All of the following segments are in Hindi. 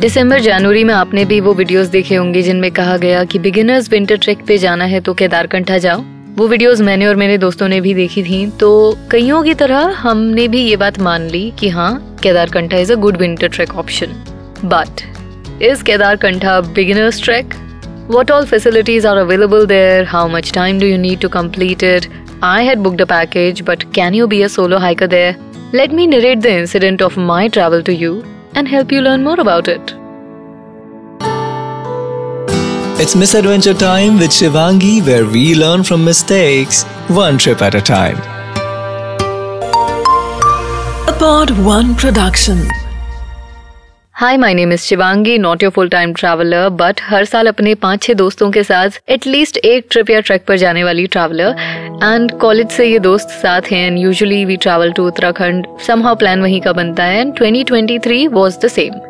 दिसंबर, जनवरी में आपने भी वो वीडियोस देखे होंगे जिनमें कहा गया कि बिगिनर्स विंटर ट्रैक पे जाना है तो केदारकंठा जाओ। वो वीडियोस मैंने और मेरे दोस्तों ने भी देखी थी। तो कईयों की तरह हमने भी ये बात मान ली कि हाँ Kedarkantha is a good winter trek option but is Kedarkantha beginners trek what all facilities are available there how much time do you need to complete it I had book the package but can you be a solo there let me narrate the incident of my travel to you and help you learn more about it. It's Misadventure Time with Shivangi, where we learn from mistakes, one trip at a time. A Pod One production. Hi my name is Shivangi not your full time traveller but हर साल अपने पाँच छह दोस्तों के साथ एटलीस्ट एक ट्रिप या ट्रैक पर जाने वाली ट्रैवलर एंड कॉलेज से ये दोस्त साथ हैं and usually we travel to Uttarakhand somehow plan वहीं का बनता है एंड 2023 वाज द सेम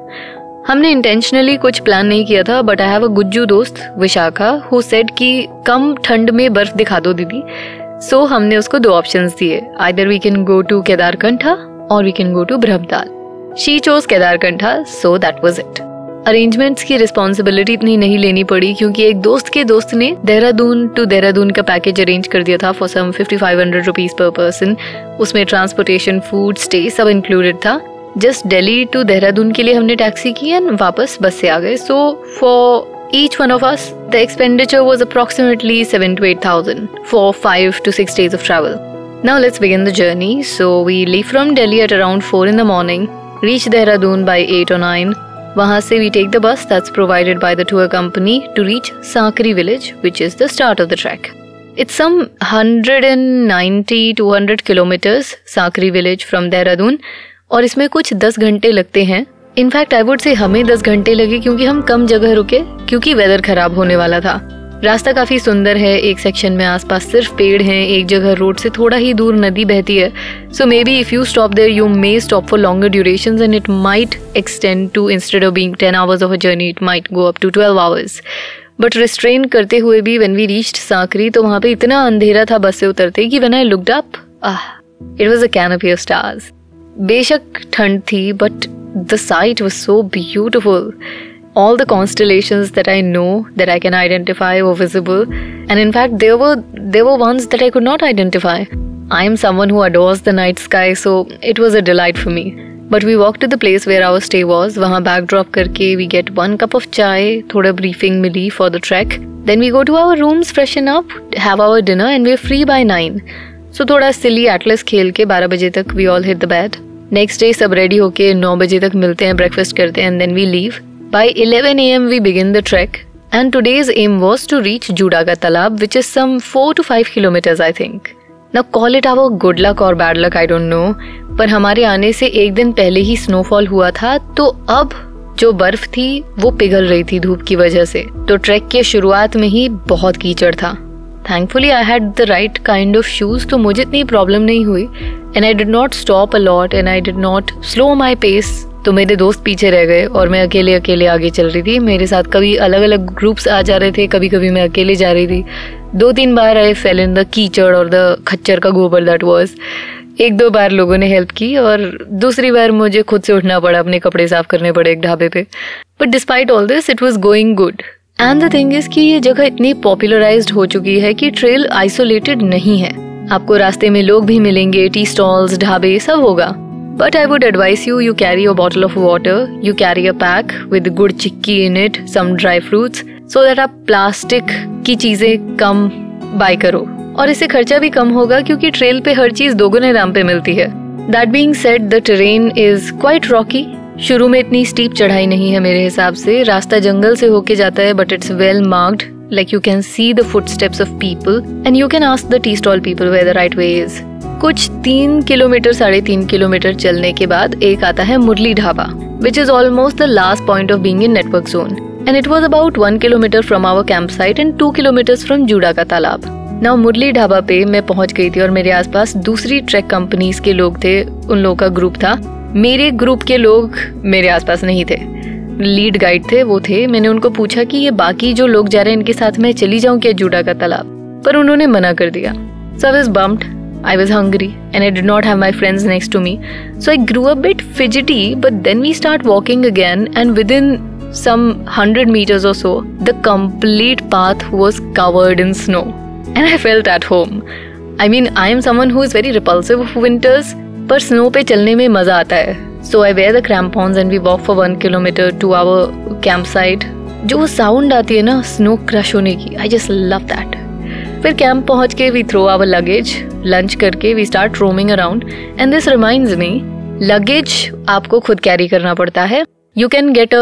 हमने इंटेंशनली कुछ प्लान नहीं किया था but I have a Gujju दोस्त विशाखा हु सेड कि कम ठंड में बर्फ़ दिखा दो दीदी. सो so, हमने उसको दो ऑप्शंस दिए. Either we can go to Kedarkantha और we can go to Brahmatal she chose Kedarkantha so that was it arrangements की रिस्पॉन्सिबिलिटी इतनी नहीं लेनी पड़ी, क्योंकि एक दोस्त के दोस्त ने देहरादून टू देहरादून का पैकेज अरेंज कर दिया था for some fifty five hundred rupees per person उसमें ट्रांसपोर्टेशन फ़ूड स्टे सब इंक्लूडेड था. जस्ट दिल्ली टू देहरादून के लिए हमने टैक्सी की एंड वापस बस से आ गए. So for each one of us the expenditure was approximately seven to eight thousand for five to six days of travel now let's begin the journey so we leave from Delhi at around 4 in the morning. Reach Dehradun by 8 or 9. वहाँ से we take the bus that's provided by the tour company to reach Sakri village, which is the start of the trek. It's some 190 200 kilometers Sakri village from Dehradun और इसमें कुछ 10 घंटे लगते हैं इनफैक्ट आई वुड से हमें 10 घंटे लगे क्योंकि हम कम जगह रुके क्योंकि वेदर खराब होने वाला था रास्ता काफ़ी सुंदर है, एक सेक्शन में आसपास सिर्फ़ पेड़ हैं, एक जगह रोड से थोड़ा ही दूर नदी बहती है। So maybe if you stop there you may stop for longer duration and it might extend to instead of being 10 hours of a journey it might go up to 12 hours but restrain करते हुए भी व्हेन वी रीच्ड सांकरी तो वहाँ पे इतना अंधेरा था बस से उतरते कि when I looked up it was a canopy of stars बेशक ठंड थी but the sight was so beautiful all the constellations that I know that I can identify were visible, and in fact, there were there were ones that I could not identify. I am someone who adores the night sky, so it was a delight for me. But we walked to the place where our stay was. वहाँ backdrop करके we get one cup of chai, थोड़ा briefing मिली for the trek. Then we go to our rooms, freshen up, have our dinner, and we're free by nine. So थोड़ा silly atlas खेल के 12 बजे तक we all hit the bed. Next day सब रेडी होके 9 बजे तक मिलते हैं ब्रेकफास्ट करते हैं and then we leave By 11 am, we begin the trek, and today's aim was to reach Judaga Talab, which is some 4 to 5 kilometers, I think. Now, call it our good luck or bad luck, I don't know. पर हमारे आने से एक दिन पहले ही स्नोफॉल हुआ था तो अब जो बर्फ़ थी वो पिघल रही थी धूप की वजह से तो ट्रैक के शुरुआत में ही बहुत कीचड़ था thankfully I had the right kind of shoes तो मुझे इतनी प्रॉब्लम नहीं हुई and I did not stop a lot and I did not slow my pace तो मेरे दोस्त पीछे रह गए और मैं अकेले अकेले आगे चल रही थी। मेरे साथ कभी अलग अलग ग्रुप्स आ जा रहे थे कभी कभी मैं अकेले जा रही थी। दो तीन बार आई फेल इन द कीचड़ और द खच्चर का गोबर दैट वॉज़ एक दो बार लोगों ने हेल्प की और दूसरी बार मुझे खुद से उठना पड़ा, अपने कपड़े साफ़ करने पड़े एक ढाबे पे। But despite all this it was going good and the thing is कि ये जगह इतनी पॉपुलराइज हो चुकी है कि ट्रेल आइसोलेटेड नहीं है। आपको रास्ते में लोग भी मिलेंगे टी स्टॉल्स ढाबे, सब होगा। But I would advise you you carry a bottle of water, you carry a pack with good chikki in it, some dry fruits, so that आप प्लास्टिक की चीज़ें कम बाय करो। और इससे खर्चा भी कम होगा क्योंकि ट्रेल पे हर चीज़ दोगुने दाम पे मिलती है। That being set the train is quite rocky शुरू में इतनी स्टीप चढ़ाई नहीं है मेरे हिसाब से। रास्ता जंगल से होके जाता है but it's well marked like you can see the footsteps of people and you can ask the tea stall people where the right way is कुछ तीन किलोमीटर, साढ़े तीन किलोमीटर चलने के बाद एक आता है Murli Dhaba which is almost the last point of being in network zone and it was about one kilometre from our camp site and two kilometre from Juda का तालाब. नाउ मुरली ढाबा पे मैं पहुँच गई थी और मेरे आसपास दूसरी ट्रैक कंपनीज़ के लोग थे, उन लोगों का ग्रुप था। मेरे ग्रुप के लोग मेरे आसपास नहीं थे। लीड गाइड थे, वो थे। मैंने उनको पूछा कि ये बाकी जो लोग जा रहे हैं, इनके साथ मैं चली जाऊँ क्या जूडा का तालाब? पर उन्होंने मना कर दिया। So is bumped I was hungry and I did not have my friends next to me. So I grew a bit fidgety, but then we start walking again, and within some 100 meters or so, the complete path was covered in snow. And I felt at home. I mean, I am someone who is very repulsive of winters, पर स्नो पे चलने में मजा आता है so I wear the crampons and we walk for one kilometre to our camp side जो साउंड आती है ना स्नो क्रश होने की आई जस्ट लव दैट फिर कैंप पहुँच के we throw our luggage lunch करके we start roaming around and this reminds me luggage आपको खुद कैरी करना पड़ता है। You can get a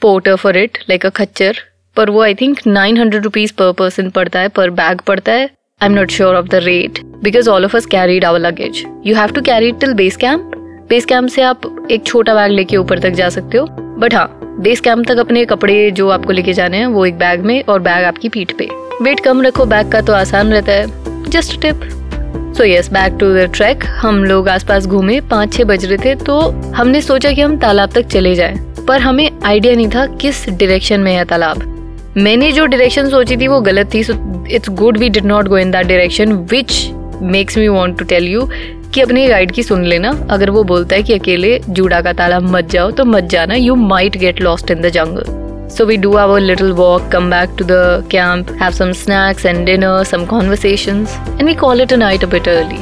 porter for it like a खच्चर, पर वो I think nine hundred rupees per person पड़ता है पर बैग पड़ता है। I am not sure of the rate because all of us carried our luggage you have to carry till base camp base camp से आप एक छोटा बैग लेके ऊपर तक जा सकते हो। बट हाँ बेस कैंप तक अपने कपड़े जो आपको लेके जाने हैं, वो एक बैग में और बैग आपकी पीठ पे। वेट कम रखो बैग का तो आसान रहता है। Just tip so yes back to the trek हम लोग आसपास घूमे पाँच छह बज रहे थे तो हमने सोचा कि हम तालाब तक चले जाएँ। पर हमें आइडिया नहीं था किस डायरेक्शन में है तालाब। मैंने जो डायरेक्शन सोची थी, वो गलत थी। So it's good we did not go in that direction which makes me want to tell you कि अपने गाइड की सुन लेना। अगर वो बोलता है कि अकेले जूड़ा का तालाब मत जाओ तो मत जाना। You might get lost in the jungle So we do our little walk, come back to the camp, have some snacks and dinner, some conversations, and we call it a night a bit early.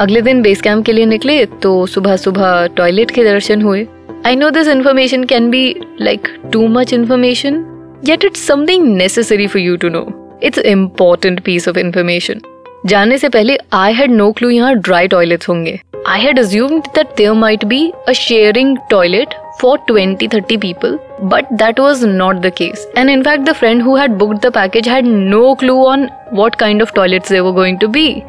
अगले दिन बेस कैंप के लिए निकले तो सुबह सुबह टॉयलेट के दर्शन हुए। I know this information can be like too much information yet it's something necessary for you to know it's important piece of information जाने से पहले आई हैड नो क्लू यहाँ ड्राई टॉयलेट होंगे। I had assumed that there might be a sharing toilet for twenty thirty people but that was not the case and in fact the friend who had book the package had no clue on what kind of toilets they going to be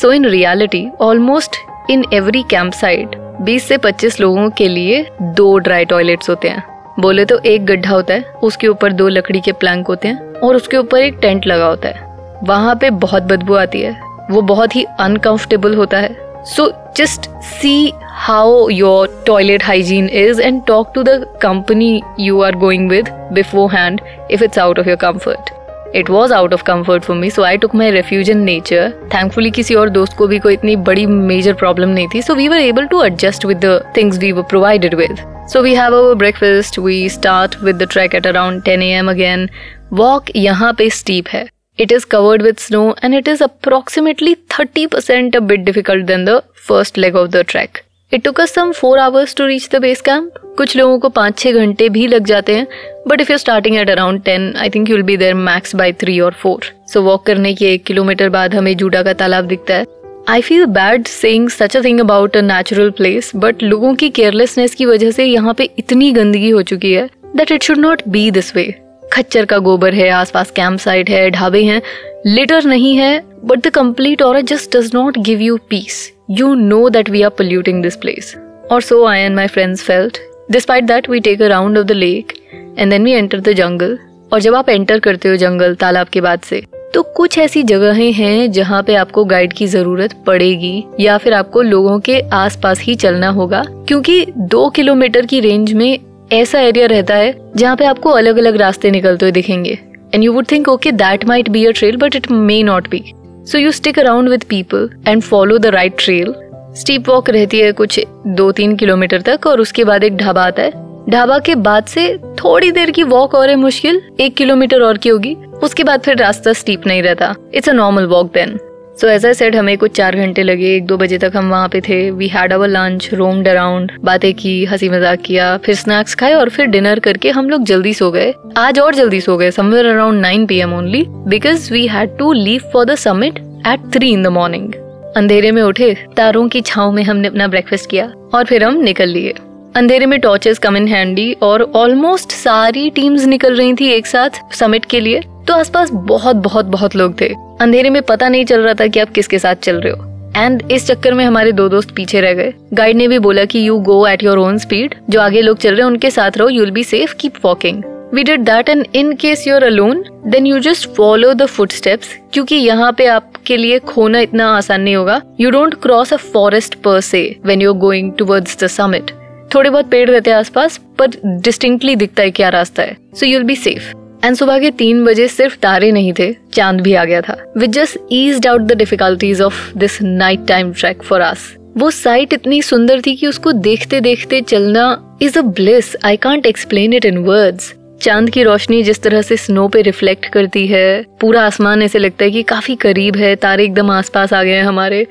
so in reality almost in every camp side बीस से पच्चीस लोगों के लिए दो ड्राई टॉयलेट होते हैं। बोले तो एक गड्ढा होता है, उसके ऊपर दो लकड़ी के प्लैंक होते हैं और उसके ऊपर एक टेंट लगा होता है। वहाँ पे बहुत बदबू आती है। वो बहुत ही अनकंफर्टेबल होता है। So just see how your toilet hygiene is and talk to the company you are going with beforehand if it's out of your comfort it was out of comfort for me so I took my refuge in nature thankfully किसी और दोस्त को भी कोई इतनी बड़ी मेजर प्रॉब्लम नहीं थी so we were able to adjust with things we were provided with so we have our breakfast we start the trek at around ten A M again walk यहाँ पे स्टीप है। It is covered with snow and it is approximately 30% a bit difficult than the first leg of the trek. It took us some four hours to reach the base camp कुछ लोगों को पाँच छः घंटे भी लग जाते हैं but if you starting at around ten I think you'll be there max by three और फोर सो वॉक करने के एक किलोमीटर बाद हमें जूडा का तालाब दिखता है। I feel bad saying such a thing about a natural place but लोगों की केयरलेसनेस की वजह से यहाँ पे इतनी गंदगी हो चुकी है that it should not be this way खच्चर का गोबर है आसपास कैंप साइट है ढाबे हैं लिटर नहीं है बट द कंप्लीट और just does not give you peace you know that we are polluting this place. Or so I and my friends felt. Despite that, we take a round of the lake and then we enter the jungle. और जब आप एंटर करते हो जंगल तालाब के बाद से तो कुछ ऐसी जगहें हैं जहाँ पे आपको गाइड की ज़रूरत पड़ेगी या फिर आपको लोगों के आसपास ही चलना होगा क्योंकि दो किलोमीटर की रेंज में ऐसा एरिया रहता है जहाँ पे आपको अलग अलग रास्ते निकलते हुए दिखेंगे। And you would think okay that might be a trail but it may not be so you stick around with people and follow the right trail steep walk रहती है कुछ दो तीन किलोमीटर तक और उसके बाद एक ढाबा आता है। ढाबा के बाद से थोड़ी देर की वॉक और है मुश्किल, एक किलोमीटर और की होगी। उसके बाद फिर रास्ता स्टीप नहीं रहता। It's a normal walk then so as I said हमें कुछ चार घंटे लगे। एक दो बजे तक हम वहाँ पे थे। We had our lunch roamed around बातें की हँसी मज़ाक किया, फिर स्नैक्स खाए और फिर डिनर करके हम लोग जल्दी सो गए। आज और जल्दी सो गए somewhere around nine P M only because we had to leave for the summit at three in the morning अंधेरे में उठे, तारों की छाव में हमने अपना ब्रेकफास्ट किया और फिर हम निकल लिए। अंधेरे में टॉर्चेस कम इन हैंडी और ऑलमोस्ट सारी टीम्स निकल रही थी एक साथ समिट के लिए। तो आसपास बहुत बहुत बहुत लोग थे। अंधेरे में पता नहीं चल रहा था कि आप किसके साथ चल रहे हो। एंड इस चक्कर में हमारे दो दोस्त पीछे रह गए। गाइड ने भी बोला कि you go at your own speed जो आगे लोग चल रहे हैं, उनके साथ रहो you'll be safe keep walking we did that and in case you're alone then you just follow the foot steps क्योंकि यहाँ पे आपके लिए खोना इतना आसान नहीं होगा। You don't cross a forest पर से when you're going towards the summit थोड़े बहुत पेड़ रहते हैं आसपास, पर डिस्टिंक्टली दिखता है क्या रास्ता है। So you'll be safe and सुबह के तीन बजे सिर्फ़ तारे नहीं थे, चाँद भी आ गया था। With just ease out the difficulties of this night time track for us वो साइट इतनी सुंदर थी कि उसको देखते देखते चलना is a bliss I can't explain it in words चाँद की रोशनी जिस तरह से स्नो पे रिफ्लेक्ट करती है, पूरा आसमान ऐसे लगता है कि काफ़ी करीब है, तारे एकदम आसपास आ गए हैं हमारे।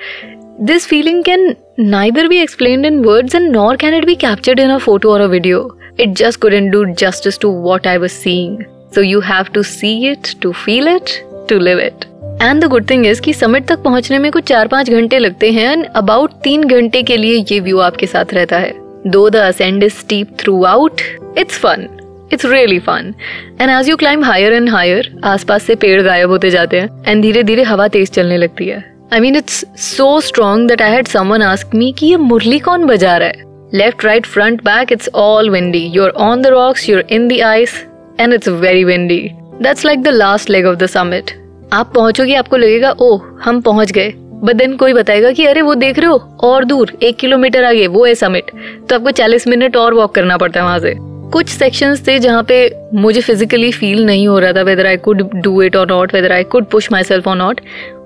This feeling can neither be explain in words and nor can it be captured in a photo और a video it just couldn't do justice to what I was seeing so you have to see it to feel it to live it and the good thing is कि समिट तक पहुँचने में कुछ चार पाँच घंटे लगते हैं एंड अबाउट तीन घंटे के लिए ये व्यू आपके साथ रहता है। Though the ascend is steep throughout it's fun it's really fun and as you climb higher and higher आसपास से पेड़ गायब होते जाते हैं एंड धीरे धीरे हवा तेज चलने लगती है। I mean it's so strong that I had someone ask me कि ये मुरली कौन बजा रहा है? Left right front back it's all windy you're on the rocks you're in the ice and it's very windy that's like the last leg of the summit आप पहुंचोगे, आपको लगेगा, ओह, हम पहुँच गए. बट देन कोई बताएगा कि, अरे, वो देख रहे हो? और दूर, एक किलोमीटर आगे, वो है समिट तो आपको 40 मिनट और वॉक करना पड़ता है वहाँ से। कुछ सेक्शंस थे जहाँ पे मुझे फिजिकली फील नहीं हो रहा था whether I could do it और not whether I could push my self और not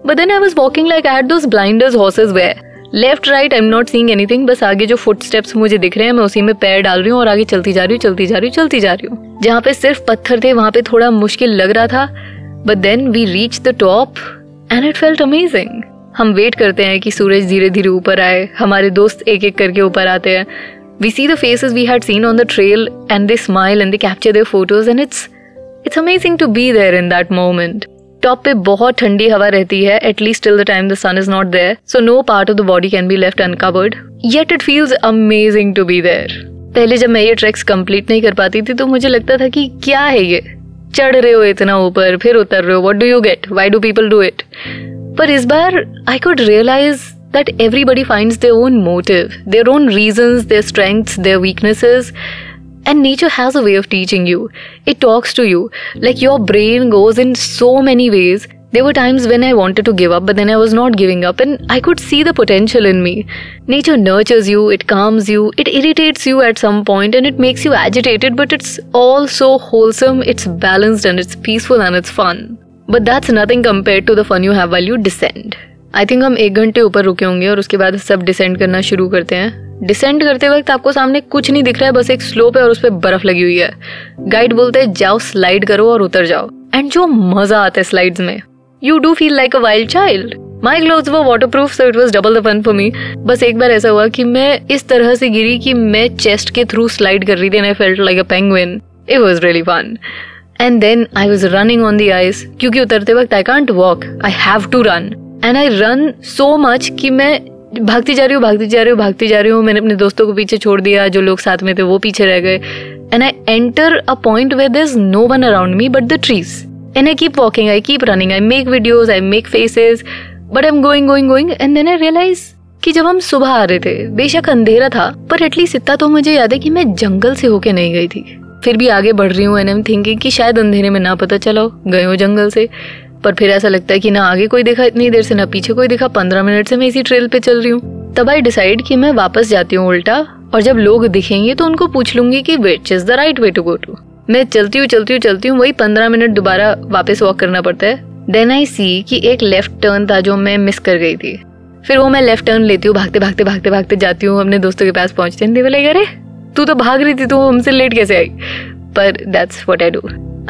but then I was walking like I had those blinders horses way left right I am not seeing anything बस आगे जो फुट स्टेप्स मुझे दिख रहे हैं, मैं उसी में पैर डाल रही हूँ और आगे चलती जा रही हूँ, चलती जा रही हूँ, चलती जा रही हूँ। जहाँ पे सिर्फ़ पत्थर थे, वहाँ पे थोड़ा मुश्किल लग रहा था but then we reach the top and it felt amazing हम वेट करते हैं कि सूरज धीरे धीरे ऊपर आए, हमारे दोस्त एक एक करके ऊपर आते हैं। We see the faces we had seen on the trail and they smile and they capture their photos and it's it's amazing to be there in that moment. Top पे बहुत ठंडी हवा रहती है at least till the time the sun is not there so no part of the body can be left uncovered yet it feels amazing to be there पहले जब मैं ये ट्रैक्स कंप्लीट नहीं कर पाती थी तो मुझे लगता था कि क्या है ये? चढ़ रहे हो इतना ऊपर फिर उतर रहे हो what do you get why do people do it पर इस बार I could realise that everybody finds their own motive, their own reasons, their strengths, their weaknesses. And nature has a way of teaching you. It talks to you. Like your brain goes in so many ways. There were times when I wanted to give up, but then I was not giving up, and I could see the potential in me. Nature nurtures you, it calms you, it irritates you at some point, and it makes you agitated, but it's all so wholesome, it's balanced, and it's peaceful, and it's fun. But that's nothing compared to the fun you have while you descend. I think हम एक घंटे ऊपर रुके होंगे और उसके बाद सब डिसेंड करना शुरू करते हैं डिसेंड करते वक्त आपको सामने कुछ नहीं दिख रहा है, बस एक स्लोप है और उस पर बर्फ़ लगी हुई है। गाइड बोलते हैं, जाओ स्लाइड करो और उतर जाओ. एंड जो मज़ा आता है स्लाइड्स में। You do feel like a wild child my glove वो waterproof so it was double the fun for me बस एक बार ऐसा हुआ कि मैं इस तरह से गिरी कि मैं चेस्ट के थ्रू स्लाइड कर रही थी I felt like a penguin it was really fun and then I was running on the ice क्योंकि उतरते वक्त I can't walk I have to run and I run so much कि मैं भागती जा रही हूँ, भागती जा रही हूँ, भागती जा रही हूँ। मैंने अपने दोस्तों को पीछे छोड़ दिया, जो लोग साथ में थे, वो पीछे रह गए। And I enter a point where there is no one around me but the trees and I keep walking I keep running I make videos I make faces but I am going going going and then I realise कि जब हम सुबह आ रहे थे, बेशक अंधेरा था, पर एटलीस्ट इतना तो मुझे याद है कि मैं जंगल से होके नहीं गई थी। फिर भी आगे बढ़ रही हूँ एंड आई एम थिंकिंग कि शायद अंधेरे में ना पता चला गए हो जंगल से। पर फिर ऐसा लगता है कि ना आगे कोई दिखा इतनी देर से, ना पीछे कोई दिखा। पंद्रह मिनट से मैं इसी ट्रेल पे चल रही हूँ। तब आई डिसाइड कि मैं वापस जाती हूँ उल्टा, और जब लोग दिखेंगे तो उनको पूछ लूँगी कि which is the right way to go to मैं चलती हूँ चलती हूँ चलती हूँ, वही पंद्रह मिनट दोबारा वापस वॉक करना पड़ता है। देन आई सी कि एक लेफ़्ट टर्न था जो मैं मिस कर गई थी। फिर वो मैं लेफ़्ट टर्न लेती हूँ, भागते भागते भागते भागते जाती हूँ, अपने दोस्तों के पास पहुँचते हैं। अरे, तू तो भाग रही थी तो हमसे लेट कैसे आई? पर that's what I do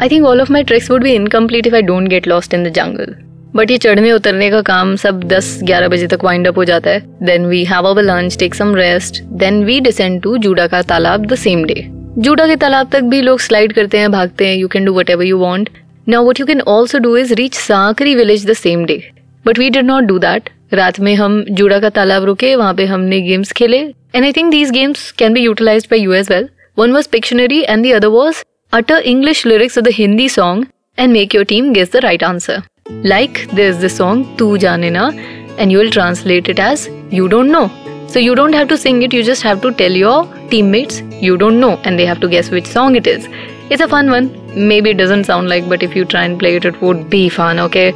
I think all of my treks would be incomplete if I don't get lost in the jungle but ये चढ़ने उतरने का काम सब 10-11 बजे तक वाइंड अप हो जाता है. Then we have our lunch take some rest then we descend to Juda का तालाब द सेम डे जूडा के तालाब तक भी लोग स्लाइड करते हैं, भागते हैं you can do whatever you want now what you can also do is reach Sankri village the same day but we did not do that रात में हम जूडा का तालाब रुके, वहाँ पे हमने गेम्स खेले. And I think these games can be utilize by you as well one was Pictionary and the other was utter English lyrics of the Hindi song and make your team guess the right answer. Like there's the song Tu Jaane Na and you will translate it as you don't know. So you don't have to sing it, you just have to tell your teammates you don't know and they have to guess which song it is. It's a fun one. Maybe it doesn't sound like, but if you try and play it, it would be fun, okay?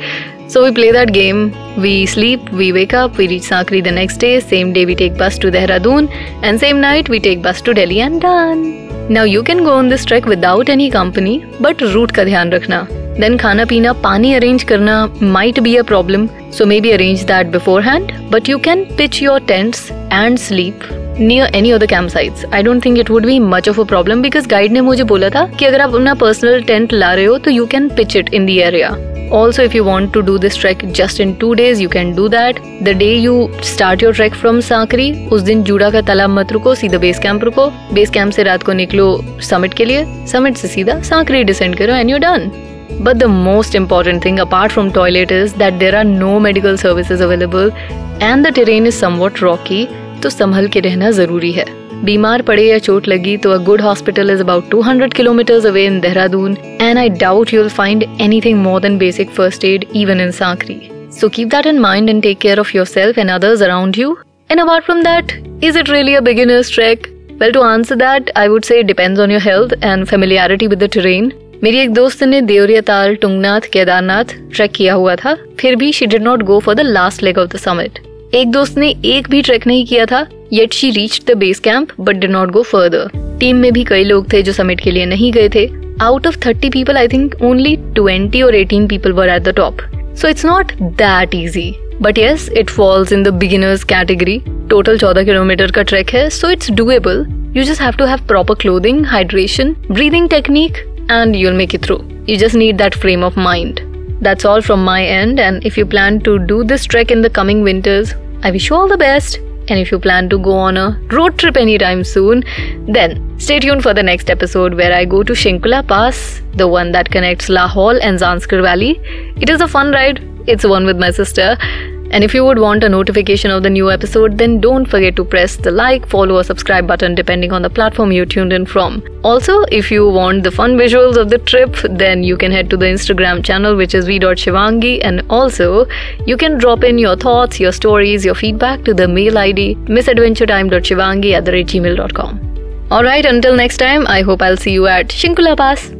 So we play that game, we sleep, we wake up, we reach Sakri the next day, same day we take bus to Dehradun, and same night we take bus to Delhi and done. Now you can go on this track without any company but route का ध्यान रखना देन खाना पीना पानी अरेंज करना might be a problem so maybe arrange that beforehand but you can pitch your tents and sleep near any other camp sites I don't think it would be much of a problem because guide ने मुझे बोला था कि अगर आप अपना पर्सनल टेंट ला रहे हो तो you can pitch it in the area Also, if you want to do this trek just in two days, you can do that. The day you start your trek from Sakri, उस दिन जूड़ा का तालाब मत रुको सीधा बेस कैंप रुको बेस कैंप से रात को निकलो समिट के लिए समिट से सीधा सांकरी डिसेंड करो and you done But the most important thing apart from toilet is that there are no medical services available and the terrain is somewhat rocky तो संभल के रहना ज़रूरी है बीमार पड़े या चोट लगी तो a good hospital is about 200 hundred kilometres away in Dehradun and I doubt you'll find anything more than basic first aid even in Sankri so keep that in mind and take care of your self and others around you and apart from that is it really a beginners track well to answer that I would say depends on your health and familiarity with the train मेरी एक दोस्त ने देवरिया ताल, टुंगनाथ, केदारनाथ ट्रैक किया हुआ था, फिर भी she did not go for the last leg of the summit एक दोस्त ने एक भी ट्रैक नहीं किया था yet she reach the base camp but did not go further team में भी कई लोग थे जो समिट के लिए नहीं गए थे. Out of thirty people I think only twenty और eighteen people were at the top so it's not that easy but yes it falls in the beginners category total चौदह किलोमीटर का ट्रैक है so it's doable you just have to have proper clothing hydration breathing technique and you'll make it through you just need that frame of mind. That's all from my end. And if you plan to do this trek in the coming winters, I wish you all the best. And if you plan to go on a road trip anytime soon, then stay tuned for the next episode where I go to Shinkula Pass, the one that connects Lahore and Zanskar Valley. It is a fun ride. It's one with my sister. And if you would want a notification of the new episode, then don't forget to press the like, follow, or subscribe button depending on the platform you tuned in from. Also, if you want the fun visuals of the trip, then you can head to the Instagram channel, which is v.shivangi. And also, you can drop in your thoughts, your stories, your feedback to the mail ID misadventuretime.shivangi at the gmail.com. Alright, until next time, I hope I'll see you at Shinkula Pass.